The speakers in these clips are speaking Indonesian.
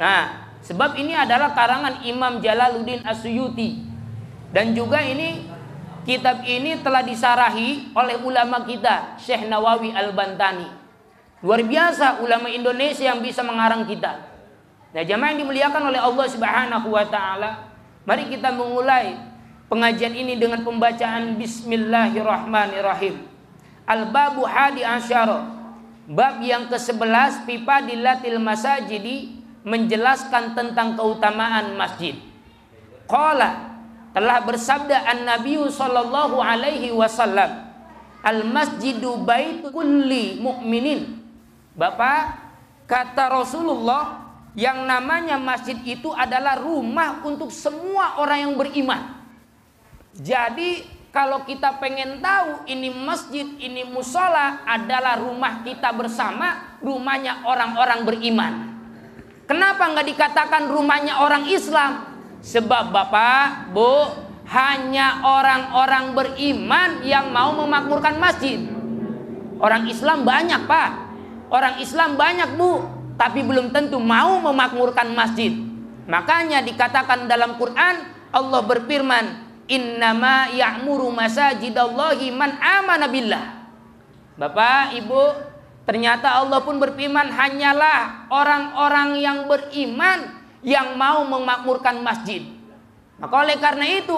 Nah, sebab ini adalah karangan Imam Jalaluddin Asyuyuti. Dan juga ini kitab ini telah disarahi oleh ulama kita, Syekh Nawawi Al-Bantani. Luar biasa ulama Indonesia yang bisa mengarang kitab. Nah, jamaah yang dimuliakan oleh Allah Subhanahu wa taala, mari kita memulai pengajian ini dengan pembacaan bismillahirrahmanirrahim. Al-babu hadi asyara. Bab yang ke-11 pipa dilatil masajidi menjelaskan tentang keutamaan masjid. Qala telah bersabda an-nabi sallallahu alaihi wasallam al masjidu bait kulli mu'minin. Bapak kata Rasulullah yang namanya masjid itu adalah rumah untuk semua orang yang beriman. Jadi kalau kita pengen tahu ini masjid, ini musola adalah rumah kita bersama, rumahnya orang-orang beriman. Kenapa nggak dikatakan rumahnya orang Islam? Sebab Bapak, Bu, hanya orang-orang beriman yang mau memakmurkan masjid. Orang Islam banyak, Pak. Orang Islam banyak, Bu, tapi belum tentu mau memakmurkan masjid. Makanya dikatakan dalam Quran Allah berfirman, innama ya'muru masajidallahi man amana billah. Bapak, Ibu, ternyata Allah pun berfirman hanyalah orang-orang yang beriman yang mau memakmurkan masjid. Maka oleh karena itu,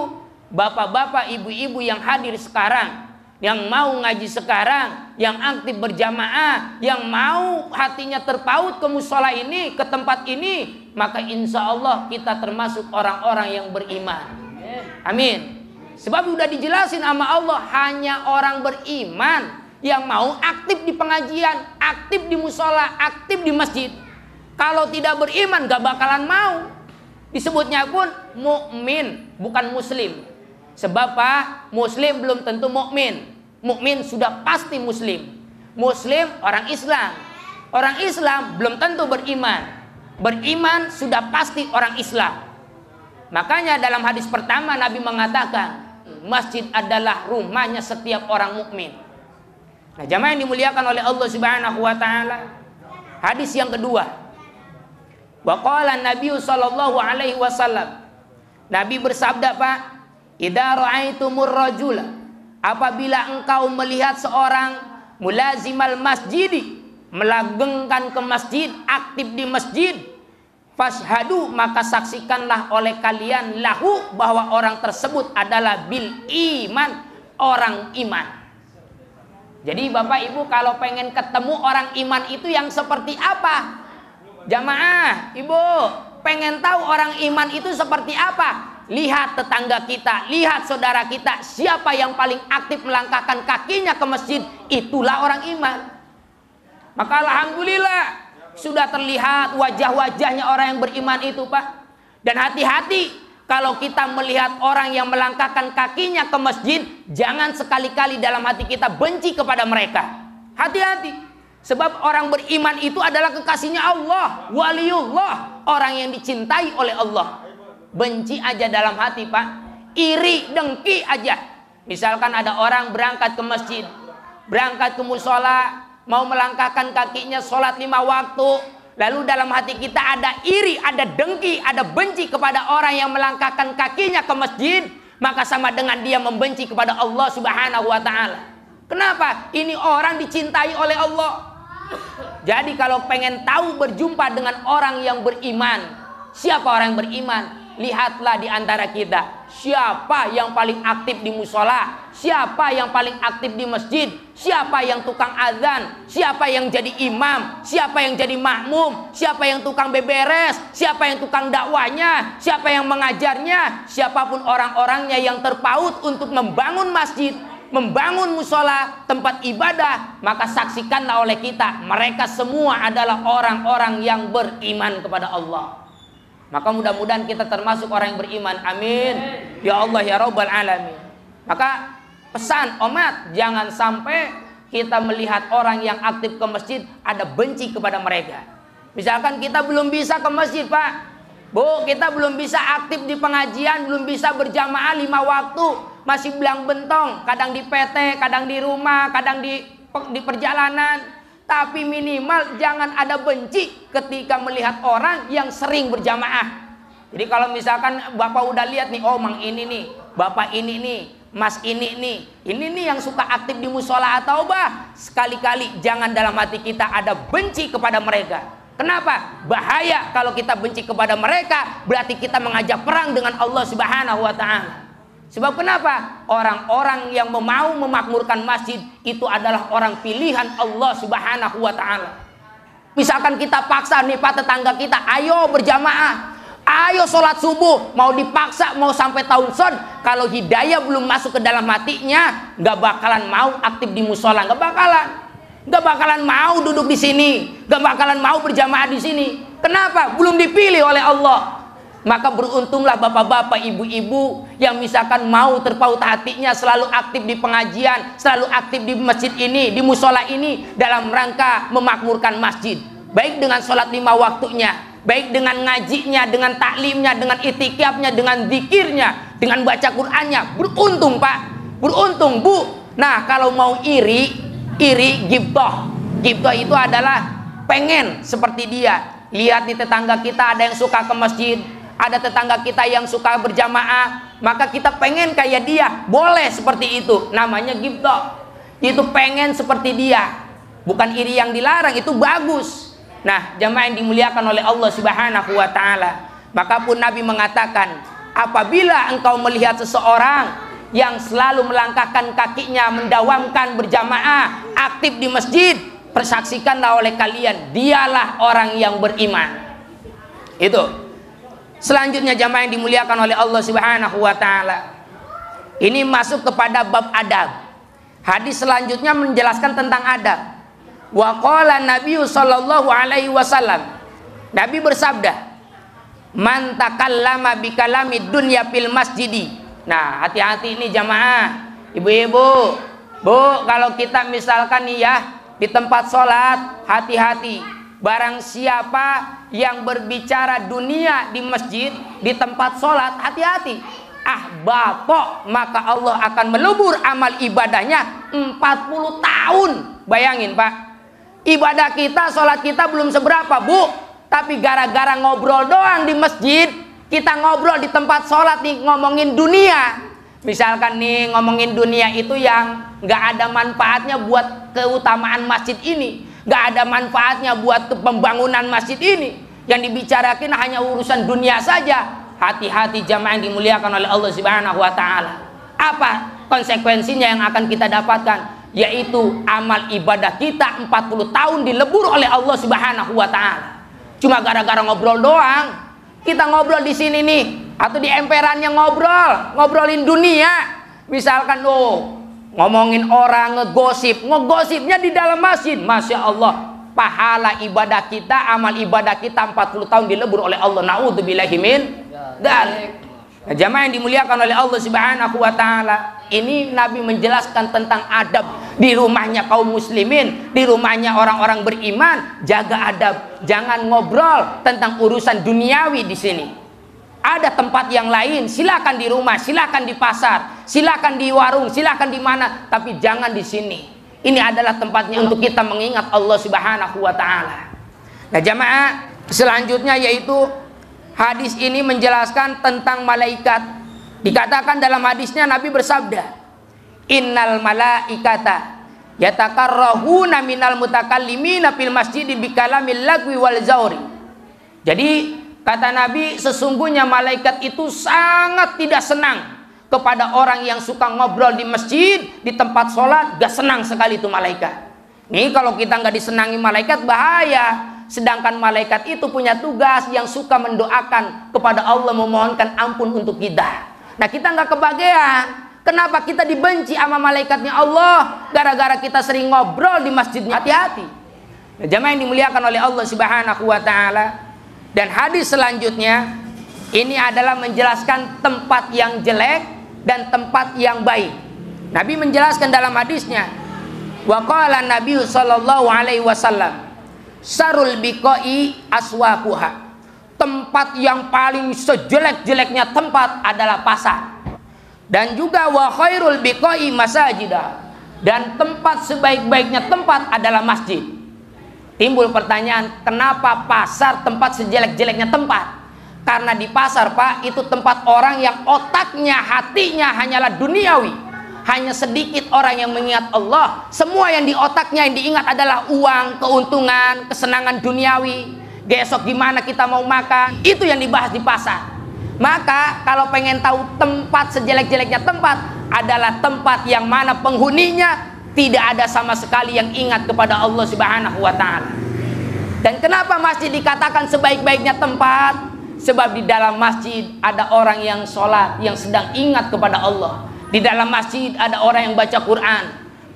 bapak-bapak, ibu-ibu yang hadir sekarang, yang mau ngaji sekarang, yang aktif berjamaah, yang mau hatinya terpaut ke musola ini, ke tempat ini, maka insya Allah kita termasuk orang-orang yang beriman. Amin. Sebab sudah dijelasin sama Allah hanya orang beriman yang mau aktif di pengajian, aktif di musola, aktif di masjid. Kalau tidak beriman gak bakalan mau. Disebutnya pun mukmin, bukan muslim. Sebab Pak, muslim belum tentu mukmin. Mukmin sudah pasti muslim. Muslim orang Islam. Orang Islam belum tentu beriman. Beriman sudah pasti orang Islam. Makanya dalam hadis pertama Nabi mengatakan masjid adalah rumahnya setiap orang mukmin. Nah, jamaah yang dimuliakan oleh Allah Subhanahu wa taala. Hadis yang kedua. Wa Nabi sallallahu alaihi wasallam. Nabi bersabda, Pak, "Idza ra'aitumur rajula" Apabila engkau melihat seorang mulazimal masjidi, melanggengkan ke masjid, aktif di masjid, Fashhadu maka saksikanlah oleh kalian lahu bahwa orang tersebut adalah bil iman orang iman. Jadi Bapak Ibu kalau pengen ketemu orang iman itu yang seperti apa? Jamaah, Ibu pengen tahu orang iman itu seperti apa? Lihat tetangga kita, lihat saudara kita, siapa yang paling aktif melangkahkan kakinya ke masjid, itulah orang iman. Maka alhamdulillah sudah terlihat wajah-wajahnya orang yang beriman itu Pak. Dan hati-hati kalau kita melihat orang yang melangkahkan kakinya ke masjid, jangan sekali-kali dalam hati kita benci kepada mereka. Hati-hati. Sebab orang beriman itu adalah kekasihnya Allah, waliullah, orang yang dicintai oleh Allah. Benci aja dalam hati, Pak. Iri, dengki aja. Misalkan ada orang berangkat ke masjid, berangkat ke musola, mau melangkahkan kakinya sholat lima waktu lalu dalam hati kita ada iri ada dengki ada benci kepada orang yang melangkahkan kakinya ke masjid maka sama dengan dia membenci kepada Allah subhanahu wa ta'ala. Kenapa? ini orang dicintai oleh Allah. Jadi kalau pengen tahu berjumpa dengan orang yang beriman siapa orang yang beriman? Lihatlah di antara kita siapa yang paling aktif di musola? Siapa yang paling aktif di masjid? Siapa yang tukang azan? Siapa yang jadi imam? Siapa yang jadi makmum? Siapa yang tukang beberes? Siapa yang tukang dakwanya? Siapa yang mengajarnya? Siapa pun orang-orangnya yang terpaut untuk membangun masjid membangun musola tempat ibadah maka saksikanlah oleh kita mereka semua adalah orang-orang yang beriman kepada Allah maka mudah-mudahan kita termasuk orang yang beriman. Amin. Ya Allah ya Rabbal alamin. Maka pesan umat jangan sampai kita melihat orang yang aktif ke masjid ada benci kepada mereka. Misalkan kita belum bisa ke masjid, Pak. Bu, kita belum bisa aktif di pengajian, belum bisa berjamaah lima waktu, masih belang bentong, kadang di PT, kadang di rumah, kadang di di perjalanan. Tapi minimal jangan ada benci ketika melihat orang yang sering berjamaah. Jadi kalau misalkan Bapak udah lihat nih, oh Mang ini nih, Bapak ini nih, Mas ini nih, ini nih yang suka aktif di musola atau bah, sekali-kali jangan dalam hati kita ada benci kepada mereka. Kenapa? Bahaya kalau kita benci kepada mereka, berarti kita mengajak perang dengan Allah Subhanahu wa taala. Sebab kenapa? Orang-orang yang mau memakmurkan masjid itu adalah orang pilihan Allah Subhanahu wa taala. Misalkan kita paksa nih Pak tetangga kita, ayo berjamaah. Ayo sholat subuh, mau dipaksa, mau sampai tahun son. Kalau hidayah belum masuk ke dalam hatinya, nggak bakalan mau aktif di musola, nggak bakalan, nggak bakalan mau duduk di sini, nggak bakalan mau berjamaah di sini. Kenapa? Belum dipilih oleh Allah. Maka beruntunglah bapak-bapak, ibu-ibu yang misalkan mau terpaut hatinya selalu aktif di pengajian, selalu aktif di masjid ini, di musola ini dalam rangka memakmurkan masjid. Baik dengan sholat lima waktunya, baik dengan ngajinya, dengan taklimnya, dengan itikafnya, dengan zikirnya, dengan baca Qur'annya. Beruntung Pak, beruntung Bu. Nah kalau mau iri, iri gibtoh. Gibtoh itu adalah pengen seperti dia. Lihat di tetangga kita ada yang suka ke masjid, ada tetangga kita yang suka berjamaah, maka kita pengen kayak dia. Boleh seperti itu. Namanya gibto. Itu pengen seperti dia. Bukan iri yang dilarang, itu bagus. Nah, jamaah yang dimuliakan oleh Allah Subhanahu wa taala. Maka pun Nabi mengatakan, apabila engkau melihat seseorang yang selalu melangkahkan kakinya mendawamkan berjamaah, aktif di masjid, persaksikanlah oleh kalian, dialah orang yang beriman. Itu Selanjutnya jamaah yang dimuliakan oleh Allah Subhanahu wa taala. Ini masuk kepada bab adab. Hadis selanjutnya menjelaskan tentang adab. Wa qala Nabi sallallahu alaihi wasallam. Nabi bersabda, "Man takallama bi kalami dunya fil masjidi." Nah, hati-hati ini jamaah. Ibu-ibu, Bu, kalau kita misalkan nih ya di tempat sholat, hati-hati Barang siapa yang berbicara dunia di masjid, di tempat sholat, hati-hati. Ah bapak, maka Allah akan melebur amal ibadahnya 40 tahun. Bayangin pak, ibadah kita, sholat kita belum seberapa bu. Tapi gara-gara ngobrol doang di masjid, kita ngobrol di tempat sholat nih ngomongin dunia. Misalkan nih ngomongin dunia itu yang nggak ada manfaatnya buat keutamaan masjid ini Gak ada manfaatnya buat pembangunan masjid ini. Yang dibicarakan hanya urusan dunia saja. Hati-hati jamaah yang dimuliakan oleh Allah Subhanahu wa taala. Apa konsekuensinya yang akan kita dapatkan? Yaitu amal ibadah kita 40 tahun dilebur oleh Allah Subhanahu wa taala. Cuma gara-gara ngobrol doang. Kita ngobrol di sini nih atau di emperannya ngobrol, ngobrolin dunia. Misalkan oh, ngomongin orang ngegosip. Ngegosipnya di dalam masjid. Masya Allah pahala ibadah kita amal ibadah kita 40 tahun dilebur oleh Allah. Naudzubillahimin dan nah, jamaah yang dimuliakan oleh Allah subhanahu wa ta'ala ini Nabi menjelaskan tentang adab di rumahnya kaum muslimin di rumahnya orang-orang beriman. Jaga adab jangan ngobrol tentang urusan duniawi di sini ada tempat yang lain, silakan di rumah, silakan di pasar, silakan di warung, silakan di mana, tapi jangan di sini. Ini adalah tempatnya untuk kita mengingat Allah Subhanahu wa taala. Nah, jamaah, selanjutnya yaitu hadis ini menjelaskan tentang malaikat. Dikatakan dalam hadisnya Nabi bersabda, "Innal malaikata yatakarrahuna minal mutakallimina fil masjid bi kalamil lagwi wal zauri." Jadi Kata Nabi, sesungguhnya malaikat itu sangat tidak senang kepada orang yang suka ngobrol di masjid, di tempat sholat, gak senang sekali itu malaikat. Nih kalau kita nggak disenangi malaikat bahaya. Sedangkan malaikat itu punya tugas yang suka mendoakan kepada Allah memohonkan ampun untuk kita. Nah kita nggak kebahagiaan. Kenapa kita dibenci sama malaikatnya Allah? Gara-gara kita sering ngobrol di masjid. Hati-hati. Nah, jamaah yang dimuliakan oleh Allah Subhanahu wa taala. Dan hadis selanjutnya ini adalah menjelaskan tempat yang jelek dan tempat yang baik. Nabi menjelaskan dalam hadisnya, wa qala Nabi sallallahu alaihi wasallam, sarul biqai aswaquha. Tempat yang paling sejelek-jeleknya tempat adalah pasar. Dan juga wa khairul biqai masajidah. Dan tempat sebaik-baiknya tempat adalah masjid. Timbul pertanyaan, kenapa pasar tempat sejelek-jeleknya tempat? Karena di pasar, Pak, itu tempat orang yang otaknya, hatinya hanyalah duniawi. Hanya sedikit orang yang mengingat Allah. Semua yang di otaknya yang diingat adalah uang, keuntungan, kesenangan duniawi. Besok gimana kita mau makan? Itu yang dibahas di pasar. Maka kalau pengen tahu tempat sejelek-jeleknya tempat adalah tempat yang mana penghuninya tidak ada sama sekali yang ingat kepada Allah Subhanahu wa taala. Dan kenapa masjid dikatakan sebaik-baiknya tempat? Sebab di dalam masjid ada orang yang sholat yang sedang ingat kepada Allah. Di dalam masjid ada orang yang baca Quran.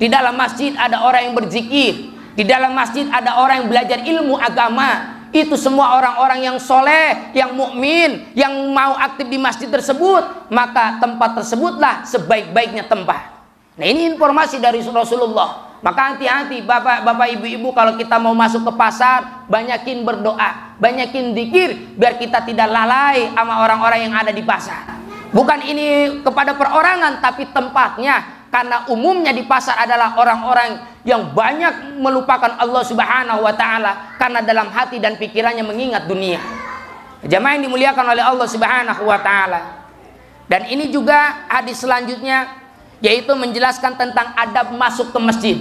Di dalam masjid ada orang yang berzikir. Di dalam masjid ada orang yang belajar ilmu agama itu semua orang-orang yang soleh, yang mukmin, yang mau aktif di masjid tersebut, maka tempat tersebutlah sebaik-baiknya tempat. Nah ini informasi dari Rasulullah. Maka hati-hati bapak-bapak ibu-ibu kalau kita mau masuk ke pasar, banyakin berdoa, banyakin dikir biar kita tidak lalai sama orang-orang yang ada di pasar. Bukan ini kepada perorangan tapi tempatnya karena umumnya di pasar adalah orang-orang yang banyak melupakan Allah Subhanahu wa taala karena dalam hati dan pikirannya mengingat dunia. Jamaah yang dimuliakan oleh Allah Subhanahu wa taala. Dan ini juga hadis selanjutnya yaitu menjelaskan tentang adab masuk ke masjid.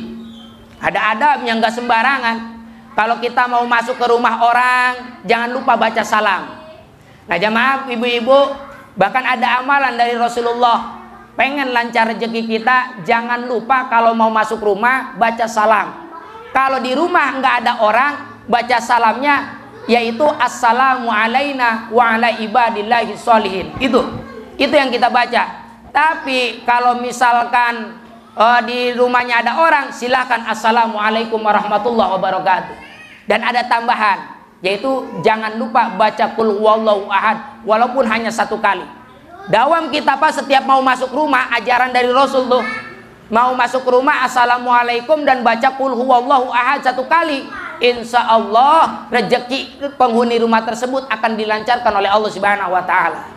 Ada adab yang gak sembarangan. Kalau kita mau masuk ke rumah orang, jangan lupa baca salam. Nah jamaah ibu-ibu, bahkan ada amalan dari Rasulullah pengen lancar rezeki kita jangan lupa kalau mau masuk rumah baca salam kalau di rumah nggak ada orang baca salamnya yaitu assalamu alaina wa ala ibadillahi sholihin itu itu yang kita baca tapi kalau misalkan uh, di rumahnya ada orang silahkan assalamualaikum warahmatullahi wabarakatuh dan ada tambahan yaitu jangan lupa baca kul wallahu ahad walaupun hanya satu kali Dawam kita apa setiap mau masuk rumah ajaran dari Rasul tuh. Mau masuk rumah assalamualaikum dan baca kul huwallahu ahad satu kali. Insya Allah rezeki penghuni rumah tersebut akan dilancarkan oleh Allah Subhanahu wa taala.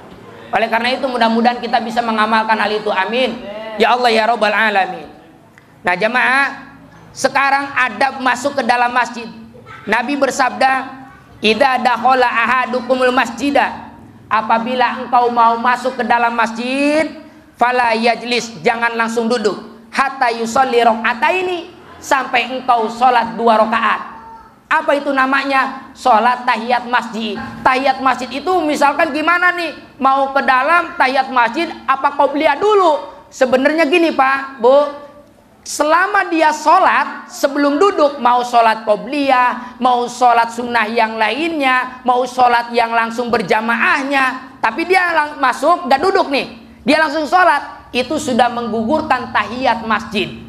Oleh karena itu mudah-mudahan kita bisa mengamalkan hal itu. Amin. Ya Allah ya Rabbal alamin. Nah, jemaah, sekarang adab masuk ke dalam masjid. Nabi bersabda, "Idza dakhala ahadukumul masjidah apabila engkau mau masuk ke dalam masjid fala yajlis jangan langsung duduk hatta yusolli ini sampai engkau sholat dua rakaat apa itu namanya? Sholat tahiyat masjid. Tahiyat masjid itu misalkan gimana nih? Mau ke dalam tahiyat masjid apa kau beliau dulu? Sebenarnya gini pak bu. Selama dia sholat sebelum duduk mau sholat qobliyah mau sholat sunnah yang lainnya mau sholat yang langsung berjamaahnya tapi dia masuk gak duduk nih. Dia langsung sholat itu sudah menggugurkan tahiyat masjid.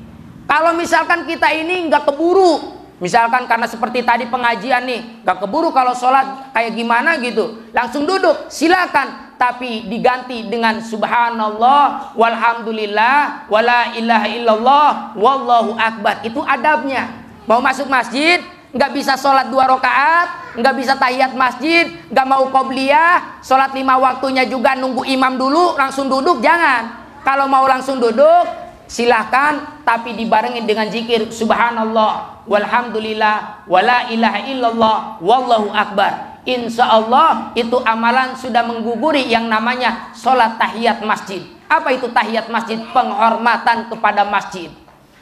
Kalau misalkan kita ini nggak keburu misalkan karena seperti tadi pengajian nih nggak keburu kalau sholat kayak gimana gitu. Langsung duduk silakan. Tapi diganti dengan subhanallah walhamdulillah wala ilaha illallah wallahu akbar. Itu adabnya. Mau masuk masjid nggak bisa sholat dua rakaat nggak bisa tahiyat masjid nggak mau qobliyah sholat lima waktunya juga nunggu imam dulu langsung duduk jangan. Kalau mau langsung duduk silahkan tapi dibarengin dengan zikir subhanallah walhamdulillah wala ilaha illallah wallahu akbar insya Allah itu amalan sudah mengguguri yang namanya sholat tahiyat masjid. Apa itu tahiyat masjid? Penghormatan kepada masjid.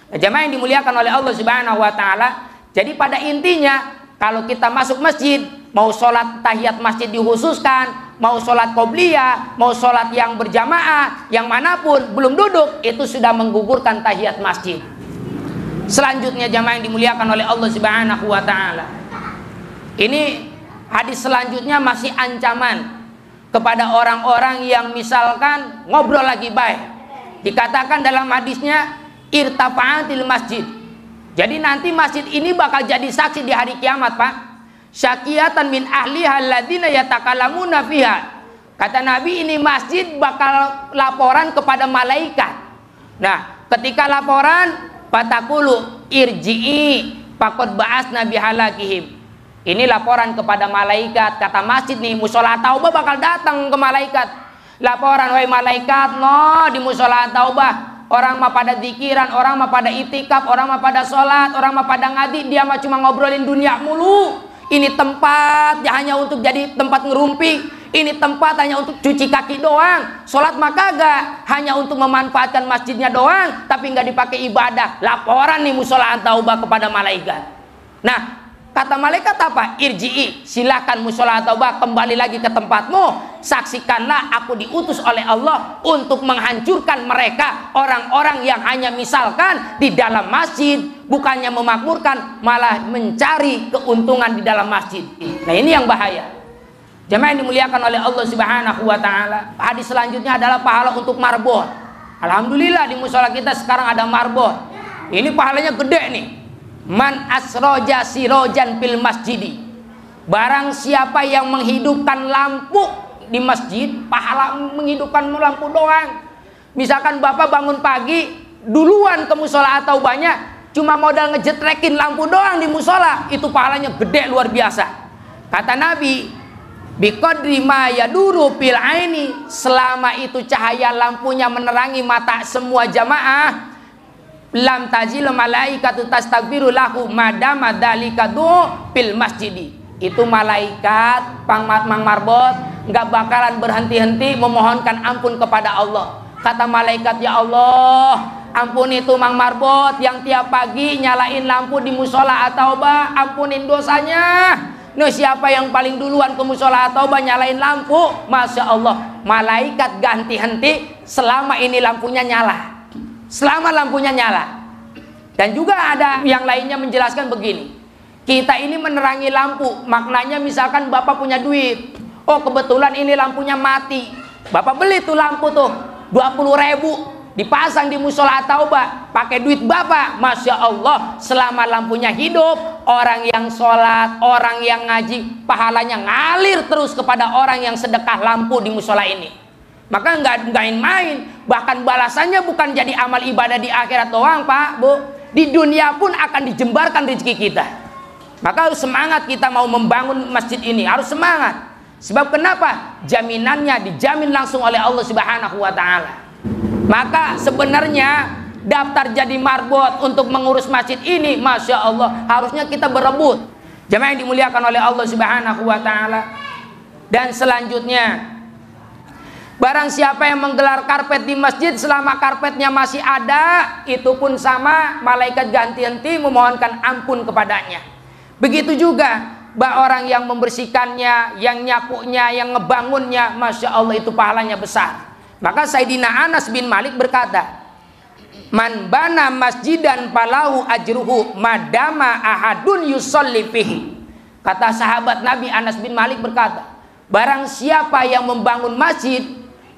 Nah, jemaah yang dimuliakan oleh Allah Subhanahu wa taala. Jadi pada intinya kalau kita masuk masjid, mau sholat tahiyat masjid dihususkan, mau sholat qobliyah, mau sholat yang berjamaah, yang mana pun belum duduk, itu sudah menggugurkan tahiyat masjid. Selanjutnya jamaah yang dimuliakan oleh Allah Subhanahu wa taala. Ini Hadis selanjutnya masih ancaman kepada orang-orang yang misalkan ngobrol lagi baik. Dikatakan dalam hadisnya irtafa'atil masjid. Jadi nanti masjid ini bakal jadi saksi di hari kiamat, Pak. Syakiyatan min ahli alladzina yatakalamuna fiha. Kata Nabi ini masjid bakal laporan kepada malaikat. Nah, ketika laporan patakulu irji'i pakot ba'as nabi halakihim ini laporan kepada malaikat. Kata masjid nih, musola taubah bakal datang ke malaikat. Laporan, wahai malaikat, no di musola taubah Orang mah pada zikiran, orang mah pada itikaf, orang mah pada sholat, orang mah pada ngadi, dia mah cuma ngobrolin dunia mulu. Ini tempat ya hanya untuk jadi tempat ngerumpi. Ini tempat hanya untuk cuci kaki doang. Sholat mah kagak, hanya untuk memanfaatkan masjidnya doang, tapi nggak dipakai ibadah. Laporan nih musola taubah kepada malaikat. Nah, Kata malaikat apa? Irji'i, silakan musola taubah kembali lagi ke tempatmu. Saksikanlah aku diutus oleh Allah untuk menghancurkan mereka orang-orang yang hanya misalkan di dalam masjid bukannya memakmurkan malah mencari keuntungan di dalam masjid. Nah, ini yang bahaya. Jemaah yang dimuliakan oleh Allah Subhanahu wa taala. Hadis selanjutnya adalah pahala untuk marbot. Alhamdulillah di musola kita sekarang ada marbot. Ini pahalanya gede nih Man asroja sirojan fil masjidi. Barang siapa yang menghidupkan lampu di masjid, pahala menghidupkan lampu doang. Misalkan Bapak bangun pagi, duluan ke musola atau banyak, cuma modal ngejetrekin lampu doang di musola, itu pahalanya gede luar biasa. Kata Nabi, Bikodri ma yaduru pil aini. Selama itu cahaya lampunya menerangi mata semua jamaah. Lam tajil malaikatu tastaghfiru lahu madama dzalika fil masjidi. Itu malaikat pang mang marbot nggak bakalan berhenti-henti memohonkan ampun kepada Allah. Kata malaikat ya Allah ampun itu mang marbot yang tiap pagi nyalain lampu di musola atau bah ampunin dosanya Nah siapa yang paling duluan ke musola atau bah nyalain lampu Masya Allah malaikat ganti henti selama ini lampunya nyala selama lampunya nyala. Dan juga ada yang lainnya menjelaskan begini. Kita ini menerangi lampu, maknanya misalkan Bapak punya duit. Oh kebetulan ini lampunya mati. Bapak beli tuh lampu tuh 20 ribu dipasang di musola taubah pakai duit bapak. Masya Allah selama lampunya hidup orang yang sholat orang yang ngaji pahalanya ngalir terus kepada orang yang sedekah lampu di musola ini. Maka nggak nggak main bahkan balasannya bukan jadi amal ibadah di akhirat doang pak bu. Di dunia pun akan dijembarkan rezeki kita. Maka harus semangat kita mau membangun masjid ini. Harus semangat. Sebab kenapa? Jaminannya dijamin langsung oleh Allah Subhanahu wa taala maka sebenarnya daftar jadi marbot untuk mengurus masjid ini Masya Allah harusnya kita berebut jemaah yang dimuliakan oleh Allah Subhanahu wa taala dan selanjutnya Barang siapa yang menggelar karpet di masjid selama karpetnya masih ada, itu pun sama malaikat ganti-ganti memohonkan ampun kepadanya. Begitu juga bah orang yang membersihkannya, yang nyapunya, yang ngebangunnya, masya Allah itu pahalanya besar. Maka Sayyidina Anas bin Malik berkata, Man bana masjidan palahu ajruhu madama ahadun yusolli fihi. Kata sahabat Nabi Anas bin Malik berkata, Barang siapa yang membangun masjid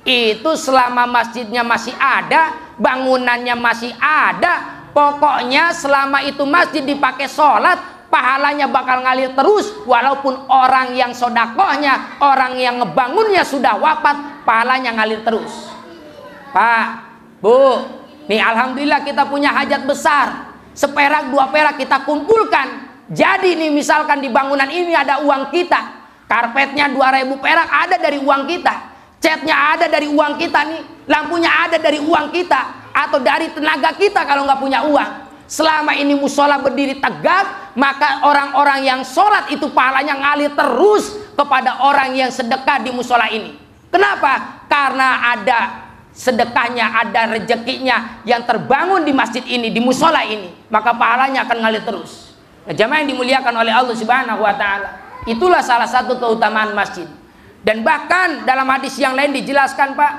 itu selama masjidnya masih ada, bangunannya masih ada, pokoknya selama itu masjid dipakai sholat, pahalanya bakal ngalir terus walaupun orang yang sodakohnya orang yang ngebangunnya sudah wafat pahalanya ngalir terus. Pak Bu nih Alhamdulillah kita punya hajat besar. Seperak dua perak kita kumpulkan. Jadi nih misalkan di bangunan ini ada uang kita. Karpetnya 2000 perak ada dari uang kita. Catnya ada dari uang kita nih, lampunya ada dari uang kita, atau dari tenaga kita kalau nggak punya uang. Selama ini musola berdiri tegak, maka orang-orang yang sholat itu pahalanya ngalir terus kepada orang yang sedekah di musola ini. Kenapa? Karena ada sedekahnya, ada rezekinya yang terbangun di masjid ini, di musola ini, maka pahalanya akan ngalir terus. Nah, jamaah yang dimuliakan oleh Allah Subhanahu wa taala. Itulah salah satu keutamaan masjid. Dan bahkan dalam hadis yang lain dijelaskan Pak,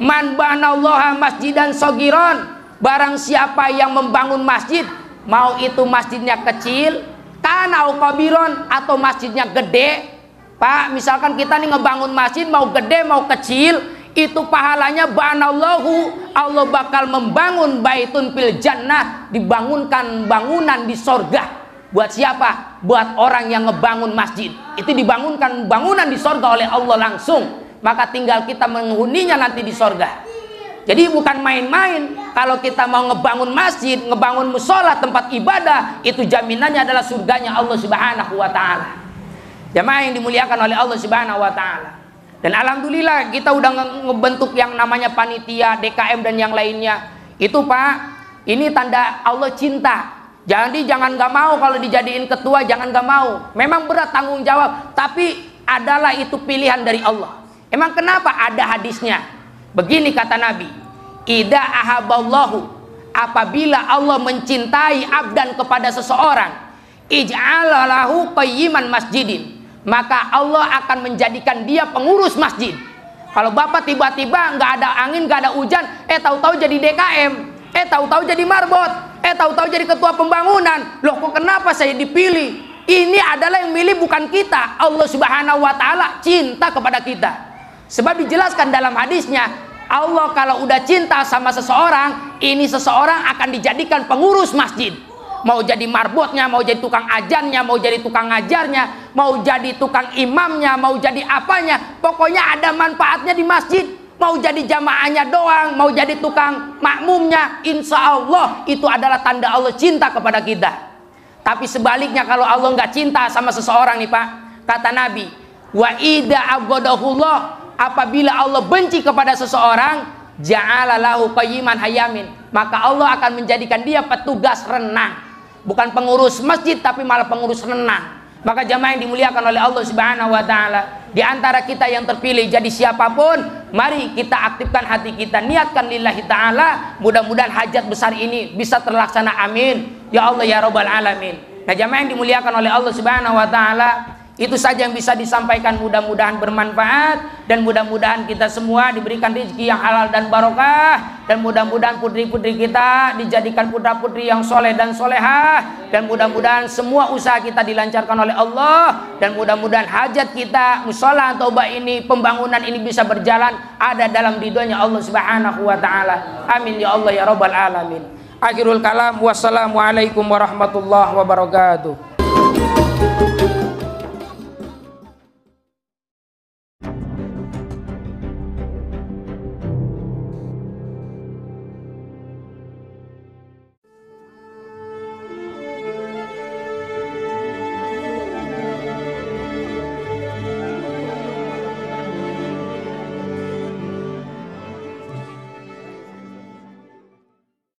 man banallaha masjidan sogiron, barang siapa yang membangun masjid, mau itu masjidnya kecil, tanau kabiron atau masjidnya gede, Pak, misalkan kita nih ngebangun masjid mau gede mau kecil, itu pahalanya banallahu Allah bakal membangun baitun fil jannah dibangunkan bangunan di sorga Buat siapa? Buat orang yang ngebangun masjid. Itu dibangunkan bangunan di sorga oleh Allah langsung. Maka tinggal kita menghuninya nanti di sorga. Jadi bukan main-main. Kalau kita mau ngebangun masjid, ngebangun musola, tempat ibadah, itu jaminannya adalah surganya Allah Subhanahu wa taala. Jamaah yang dimuliakan oleh Allah Subhanahu wa taala. Dan alhamdulillah kita udah ngebentuk yang namanya panitia, DKM dan yang lainnya Itu Pak, ini tanda Allah cinta. Jadi jangan gak mau kalau dijadiin ketua, jangan gak mau. Memang berat tanggung jawab, tapi adalah itu pilihan dari Allah. Emang kenapa ada hadisnya? Begini kata Nabi, Ida ahaballahu apabila Allah mencintai abdan kepada seseorang, ij'alalahu qayyiman masjidin maka Allah akan menjadikan dia pengurus masjid. Kalau bapak tiba-tiba nggak ada angin, nggak ada hujan, eh tahu-tahu jadi DKM, eh tahu-tahu jadi marbot, eh tahu-tahu jadi ketua pembangunan. Loh kok kenapa saya dipilih? Ini adalah yang milih bukan kita. Allah Subhanahu wa taala cinta kepada kita. Sebab dijelaskan dalam hadisnya, Allah kalau udah cinta sama seseorang, ini seseorang akan dijadikan pengurus masjid mau jadi marbotnya, mau jadi tukang ajannya, mau jadi tukang ngajarnya, mau jadi tukang imamnya, mau jadi apanya, pokoknya ada manfaatnya di masjid. Mau jadi jamaahnya doang, mau jadi tukang makmumnya, insya Allah itu adalah tanda Allah cinta kepada kita. Tapi sebaliknya kalau Allah nggak cinta sama seseorang nih Pak, kata Nabi, wa ida abgodahullah apabila Allah benci kepada seseorang, ja'alalahu qayyiman hayamin, maka Allah akan menjadikan dia petugas renang bukan pengurus masjid tapi malah pengurus renang. Maka jamaah yang dimuliakan oleh Allah Subhanahu wa taala di antara kita yang terpilih jadi siapa pun mari kita aktifkan hati kita niatkan lillahi taala. Mudah-mudahan hajat besar ini bisa terlaksana amin. Ya Allah ya rabbal alamin. Nah jamaah yang dimuliakan oleh Allah Subhanahu wa taala itu saja yang bisa disampaikan mudah-mudahan bermanfaat dan mudah-mudahan kita semua diberikan rezeki yang halal dan barokah dan mudah-mudahan putri-putri kita dijadikan putra-putri yang soleh dan solehah dan mudah-mudahan semua usaha kita dilancarkan oleh Allah dan mudah-mudahan hajat kita musola atau ini pembangunan ini bisa berjalan ada dalam ridhonya Allah Subhanahu wa taala. Amin ya Allah ya rabbal alamin. Akhirul kalam wassalamualaikum warahmatullahi wabarakatuh.